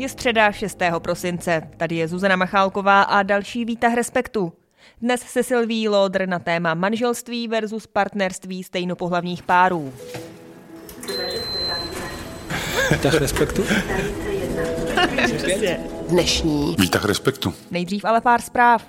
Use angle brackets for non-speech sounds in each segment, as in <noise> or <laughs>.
Je středa 6. prosince. Tady je Zuzana Machálková a další výtah Respektu. Dnes se Silví Lodr na téma manželství versus partnerství stejnopohlavních párů. Výtah Respektu? Dnešní Výtah respektu. Nejdřív ale pár zpráv.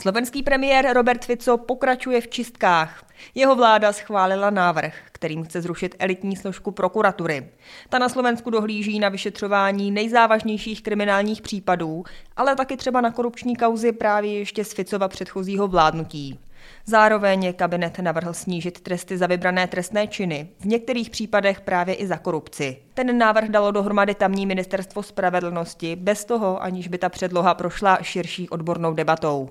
Slovenský premiér Robert Fico pokračuje v čistkách. Jeho vláda schválila návrh, kterým chce zrušit elitní složku prokuratury. Ta na Slovensku dohlíží na vyšetřování nejzávažnějších kriminálních případů, ale taky třeba na korupční kauzy právě ještě z Ficova předchozího vládnutí. Zároveň kabinet navrhl snížit tresty za vybrané trestné činy, v některých případech právě i za korupci. Ten návrh dalo dohromady tamní ministerstvo spravedlnosti, bez toho, aniž by ta předloha prošla širší odbornou debatou.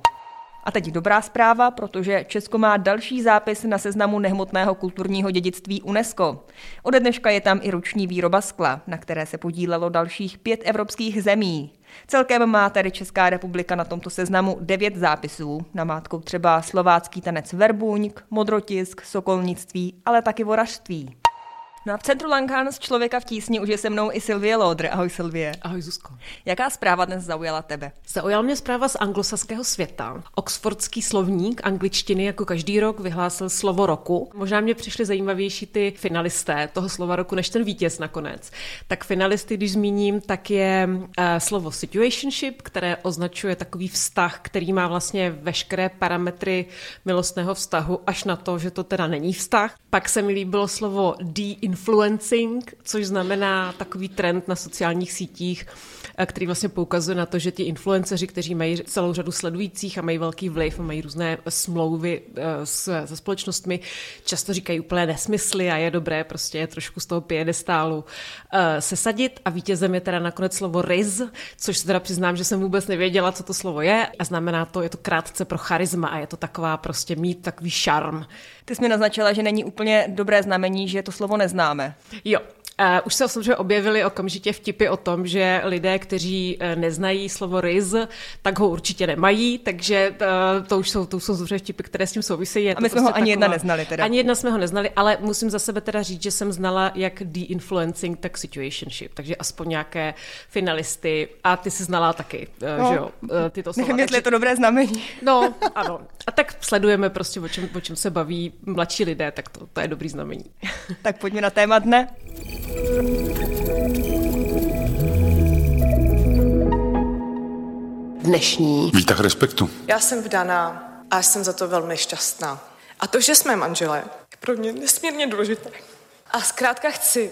A teď dobrá zpráva, protože Česko má další zápis na seznamu nehmotného kulturního dědictví UNESCO. Ode dneška je tam i ruční výroba skla, na které se podílelo dalších pět evropských zemí. Celkem má tedy Česká republika na tomto seznamu devět zápisů, namátkou třeba slovácký tanec verbuňk, modrotisk, sokolnictví, ale taky vorařství. No a v centru Langhans člověka v tísni už je se mnou i Silvie Lodr. Ahoj Silvie. Ahoj Zuzko. Jaká zpráva dnes zaujala tebe? Zaujala mě zpráva z anglosaského světa. Oxfordský slovník angličtiny jako každý rok vyhlásil slovo roku. Možná mě přišly zajímavější ty finalisté toho slova roku než ten vítěz nakonec. Tak finalisty, když zmíním, tak je uh, slovo situationship, které označuje takový vztah, který má vlastně veškeré parametry milostného vztahu, až na to, že to teda není vztah. Pak se mi líbilo slovo de-influencing, což znamená takový trend na sociálních sítích, eh, který vlastně poukazuje na to, že ti influenceři, kteří mají celou řadu sledujících a mají velký vliv a mají různé smlouvy eh, s, se společnostmi, často říkají úplné nesmysly a je dobré prostě je trošku z toho piedestálu uh, sesadit. A vítězem je teda nakonec slovo riz, což se teda přiznám, že jsem vůbec nevěděla, co to slovo je. A znamená to, je to krátce pro charisma a je to taková prostě mít takový šarm. Ty jsi mi naznačila, že není úplně dobré znamení, že to slovo neznáme. Jo, Uh, už se samozřejmě objevily okamžitě vtipy o tom, že lidé, kteří uh, neznají slovo riz, tak ho určitě nemají, takže uh, to už jsou, to jsou samozřejmě vtipy, které s tím souvisejí. A my jsme prostě ho ani jedna neznali teda. Ani jedna jsme ho neznali, ale musím za sebe teda říct, že jsem znala jak de-influencing, tak situationship, takže aspoň nějaké finalisty a ty jsi znala taky, no, že jo, tyto slova. Nevím, jestli je to dobré znamení. No, ano. A tak sledujeme prostě, o čem, o čem se baví mladší lidé, tak to, to je dobrý znamení. tak pojďme na téma dne. Dnešní Výtah respektu. Já jsem vdaná a jsem za to velmi šťastná. A to, že jsme manželé, je pro mě nesmírně důležité. A zkrátka chci,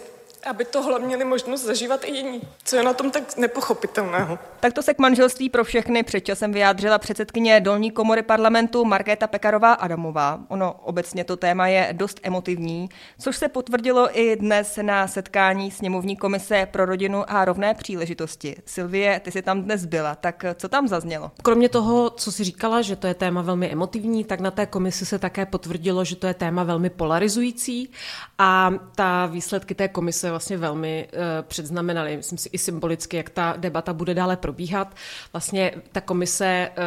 aby tohle měli možnost zažívat i jiní. Co je na tom tak nepochopitelného? Takto se k manželství pro všechny před časem vyjádřila předsedkyně dolní komory parlamentu Markéta Pekarová Adamová. Ono obecně to téma je dost emotivní, což se potvrdilo i dnes na setkání sněmovní komise pro rodinu a rovné příležitosti. Silvie, ty jsi tam dnes byla, tak co tam zaznělo? Kromě toho, co si říkala, že to je téma velmi emotivní, tak na té komisi se také potvrdilo, že to je téma velmi polarizující a ta výsledky té komise vlastně velmi uh, předznamenaly, myslím si i symbolicky, jak ta debata bude dále probíhat. Vlastně ta komise uh,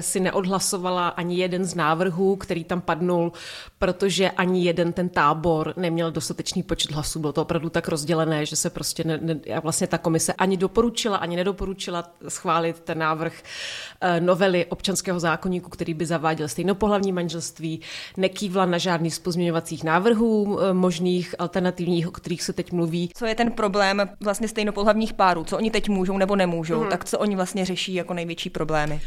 si neodhlasovala ani jeden z návrhů, který tam padnul, protože ani jeden ten tábor neměl dostatečný počet hlasů. Bylo to opravdu tak rozdělené, že se prostě ne, ne, vlastně ta komise ani doporučila, ani nedoporučila schválit ten návrh uh, novely občanského zákonníku, který by zaváděl stejnopohlavní manželství, nekývla na žádný z pozměňovacích návrhů možných alternativních, o kterých se teď mluví mluví. Co je ten problém vlastně stejnopohlavních párů? Co oni teď můžou nebo nemůžou? Hmm. Tak co oni vlastně řeší jako největší problémy?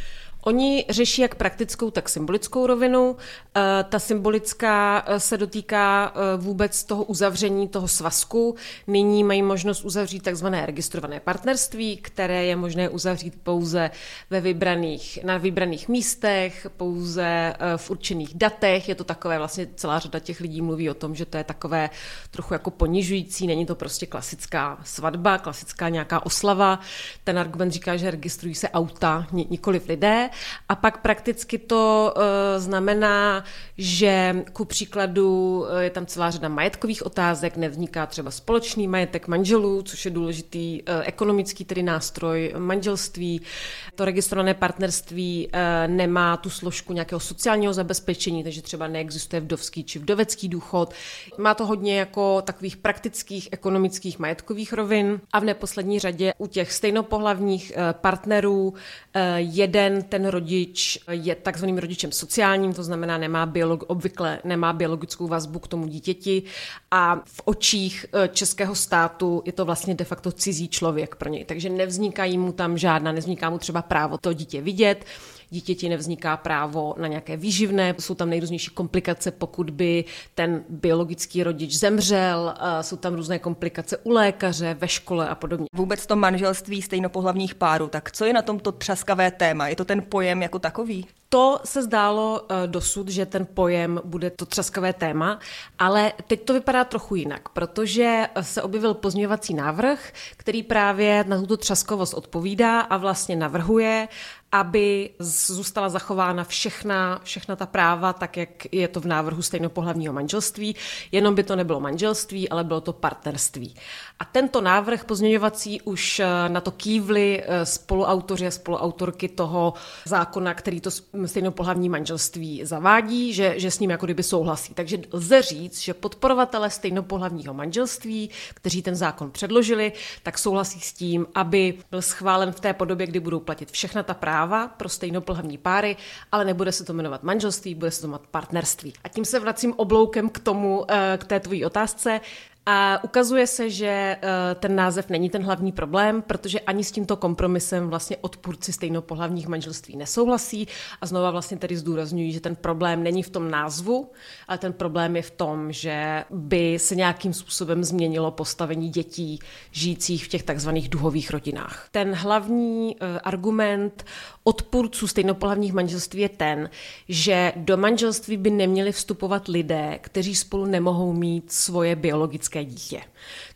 Oni řeší jak praktickou, tak symbolickou rovinu. Eh, ta symbolická eh, se dotýká eh, vůbec toho uzavření toho svazku. Nyní mají možnost uzavřít takzvané registrované partnerství, které je možné uzavřít pouze ve vybraných, na vybraných místech, pouze v určených datech. Je to takové, vlastně celá řada těch lidí mluví o tom, že to je takové trochu jako ponižující, není to prostě klasická svatba, klasická nějaká oslava. Ten argument říká, že registrují se auta, nikoliv lidé. A pak prakticky to uh, znamená, že ku příkladu uh, je tam celá řada majetkových otázek, nevzniká třeba společný majetek manželů, což je důležitý uh, ekonomický tedy nástroj manželství. To registrované partnerství uh, nemá tu složku nějakého sociálního zabezpečení, takže třeba neexistuje vdovský či vdovecký důchod. Má to hodně jako takových praktických ekonomických majetkových rovin a v neposlední řadě u těch stejnopohlavních partnerů jeden ten rodič je takzvaným rodičem sociálním, to znamená nemá biolog, obvykle nemá biologickou vazbu k tomu dítěti a v očích eh, českého státu je to vlastně de facto cizí člověk pro něj, takže nevznikají mu tam žádná, nevzniká mu třeba právo to dítě vidět, dítěti nevzniká právo na nějaké výživné, jsou tam nejrůznější komplikace, pokud by ten biologický rodič zemřel, eh, jsou tam různé komplikace u lékaře, ve škole a podobně. Vůbec to manželství stejnopohlavních párů, tak co je na tomto třaskavé téma? Je to ten pojem jako takový? To se zdálo eh, dosud, že ten pojem bude to třaskavé téma, ale teď to vypadá trochu jinak, protože se objevil pozměňovací návrh, který právě na tuto třaskovost odpovídá a vlastně navrhuje, aby zůstala zachována všechna, všechna ta práva, tak jak je to v návrhu stejnopohlavního manželství, jenom by to nebylo manželství, ale bylo to partnerství. A tento návrh pozměňovací už eh, na to kývli eh, spoluautoři a spoluautorky toho zákona, který to stejnopohlavní manželství zavádí, že, že s ním jako kdyby souhlasí. Takže lze říct, že podporovatele stejnopohlavního manželství, kteří ten zákon předložili, tak souhlasí s tím, aby byl schválen v té podobě, kdy budou platit všechna ta práva pro stejnopohlavní páry, ale nebude se to jmenovat manželství, bude se to jmenovat partnerství. A tím se vracím obloukem k tomu, eh, k té tvojí otázce. A ukazuje se, že eh, ten název není ten hlavní problém, protože ani s tímto kompromisem vlastně odpůrci stejnopohlavních manželství nesouhlasí a znova vlastně tedy zdůrazňují, že ten problém není v tom názvu, ale ten problém je v tom, že by se nějakým způsobem změnilo postavení dětí žijících v těch takzvaných duhových rodinách. Ten hlavní eh, argument odpůrců stejnopohlavních manželství je ten, že do manželství by neměli vstupovat lidé, kteří spolu nemohou mít svoje biologické dítě.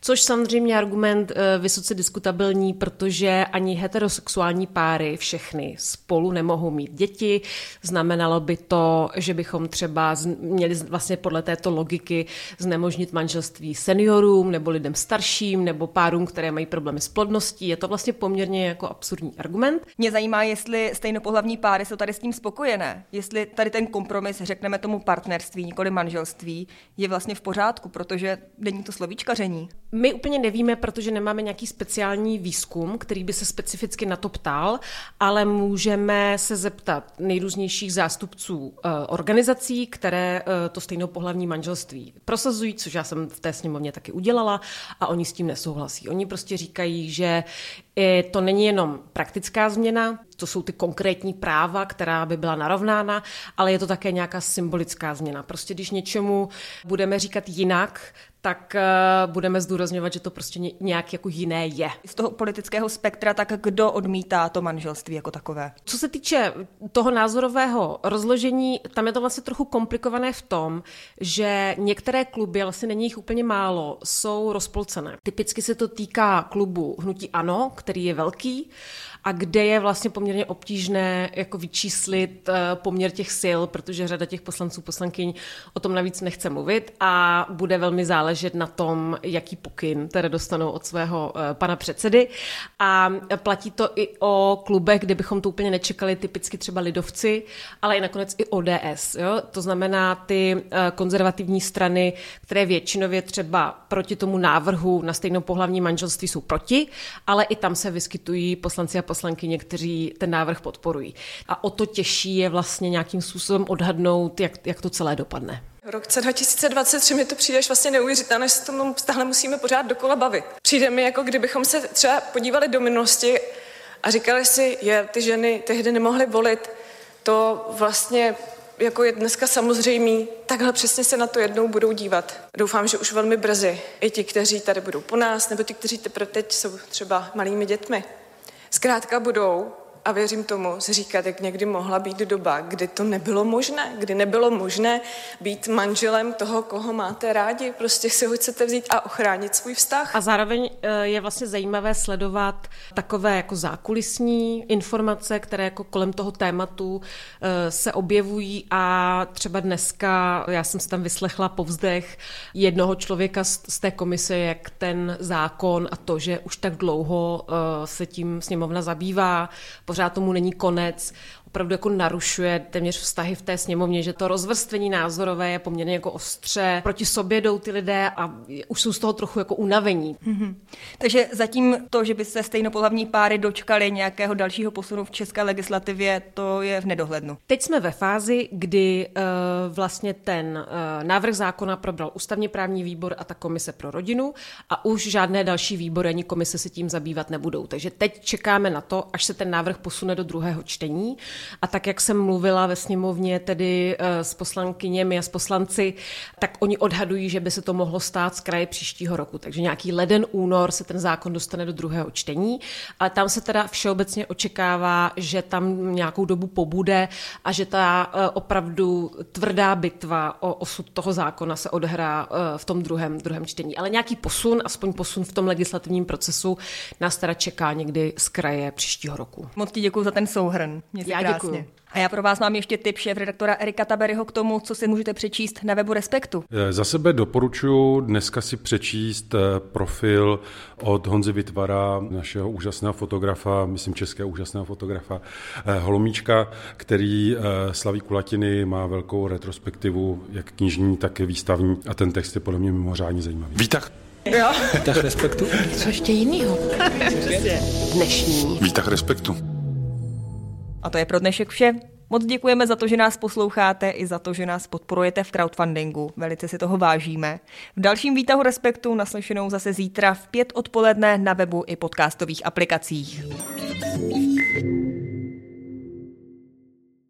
Což samozřejmě argument eh, vysoce diskutabilní, protože ani heterosexuální páry všechny spolu nemohou mít děti. Znamenalo by to, že bychom třeba měli vlastně podle této logiky znemožnit manželství seniorům nebo lidem starším nebo párům, které mají problémy s plodností. Je to vlastně poměrně jako absurdní argument. Mě zajímá, jestli stejnopohlavní páry jsou tady s tím spokojené. Jestli tady ten kompromis, řekneme tomu partnerství, nikoli manželství, je vlastně v pořádku, protože není to slovíčkaření. My úplně nevíme, protože nemáme nějaký speciální výzkum, který by se specificky na to ptal, ale můžeme se zeptat nejrůznějších zástupců uh, organizací, které uh, to stejnou pohlavní manželství prosazují, což já jsem v té sněmovně taky udělala a oni s tím nesouhlasí. Oni prostě říkají, že i to není jenom praktická změna, to jsou ty konkrétní práva, která by byla narovnána, ale je to také nějaká symbolická změna. Prostě když něčemu budeme říkat jinak, tak uh, budeme zdůrazňovat, že to prostě nějak jako jiné je. Z toho politického spektra, tak kdo odmítá to manželství jako takové? Co se týče toho názorového rozložení, tam je to vlastně trochu komplikované v tom, že některé kluby, ale asi není jich úplně málo, jsou rozpolcené. Typicky se to týká klubu Hnutí Ano, který je velký, a kde je vlastně poměrně obtížné jako vyčíslit eh, poměr těch sil, protože řada těch poslanců, poslankyň o tom navíc nechce mluvit a bude velmi záležet na tom, jaký pokyn tedy dostanou od svého eh, pana předsedy. A platí to i o klubech, kde bychom to úplně nečekali, typicky třeba lidovci, ale i nakonec i ODS. Jo? To znamená ty eh, konzervativní strany, které většinově třeba proti tomu návrhu na stejnou pohlavní manželství jsou proti, ale i tam se vyskytují poslanci a poslankyně, kteří ten návrh podporují. A o to těžší je vlastně nějakým způsobem odhadnout, jak, jak to celé dopadne. Roce 2023 mi to přijde vlastně neuvěřitelné, že se tomu stále musíme pořád dokola bavit. Přijde mi, jako kdybychom se třeba podívali do minulosti a říkali si, že ty ženy tehdy nemohly volit, to vlastně jako je dneska samozřejmý, takhle přesně se na to jednou budou dívat. Doufám, že už velmi brzy i ti, kteří tady budou po nás, nebo ti, kteří teprve teď jsou třeba malými dětmi, zkrátka budou a věřím tomu, si říkat, jak někdy mohla být doba, kdy to nebylo možné, kdy nebylo možné být manželem toho, koho máte rádi, prostě si ho chcete vzít a ochránit svůj vztah. A zároveň eh, je vlastně zajímavé sledovat takové jako zákulisní informace, které jako kolem toho tématu eh, se objevují. A třeba dneska, já jsem si tam vyslechla povzdech jednoho člověka z té komise, jak ten zákon a to, že už tak dlouho eh, se tím sněmovna zabývá, pořád tomu není konec, opravdu jako narušuje téměř vztahy v té sněmovně, že to rozvrstvení názorové je poměrně jako ostře, proti sobě jdou ty lidé a už jsou z toho trochu jako unavení. Mm-hmm. Takže zatím to, že by se stejnopohlavní páry dočkali nějakého dalšího posunu v české legislativě, to je v nedohlednu. Teď jsme ve fázi, kdy uh, vlastně ten uh, návrh zákona probral ústavně právní výbor a ta komise pro rodinu a už žádné další výbory ani komise se tím zabývat nebudou. Takže teď čekáme na to, až se ten návrh posune do druhého čtení a tak, jak jsem mluvila ve sněmovně tedy eh, s poslankyněmi a s poslanci, tak oni odhadují, že by se to mohlo stát z kraje příštího roku. Takže nějaký leden, únor se ten zákon dostane do druhého čtení, ale tam se teda všeobecně očekává, že tam nějakou dobu pobude a že ta eh, opravdu tvrdá bitva o osud toho zákona se odehrá eh, v tom druhém, druhém čtení. Ale nějaký posun, aspoň posun v tom legislativním procesu, nás teda čeká někdy z kraje příštího roku. Moc ti děkuji za ten souhrn. Mě Já Děkuju. A já pro vás mám ještě tip šéf redaktora Erika Taberyho k tomu, co si můžete přečíst na webu Respektu. Eh, za sebe doporučuji dneska si přečíst eh, profil od Honzy Vytvara, našeho úžasného fotografa, myslím českého úžasného fotografa eh, Holomíčka, který slaví kulatiny, má velkou retrospektivu, jak knižní, tak i výstavní a ten text je podle mě mimořádně zajímavý. Výtah. Jo. Výtah respektu. Co ještě jinýho? <laughs> Dnešní. Výtah respektu. A to je pro dnešek vše. Moc děkujeme za to, že nás posloucháte i za to, že nás podporujete v crowdfundingu. Velice si toho vážíme. V dalším výtahu Respektu naslyšenou zase zítra v pět odpoledne na webu i podcastových aplikacích.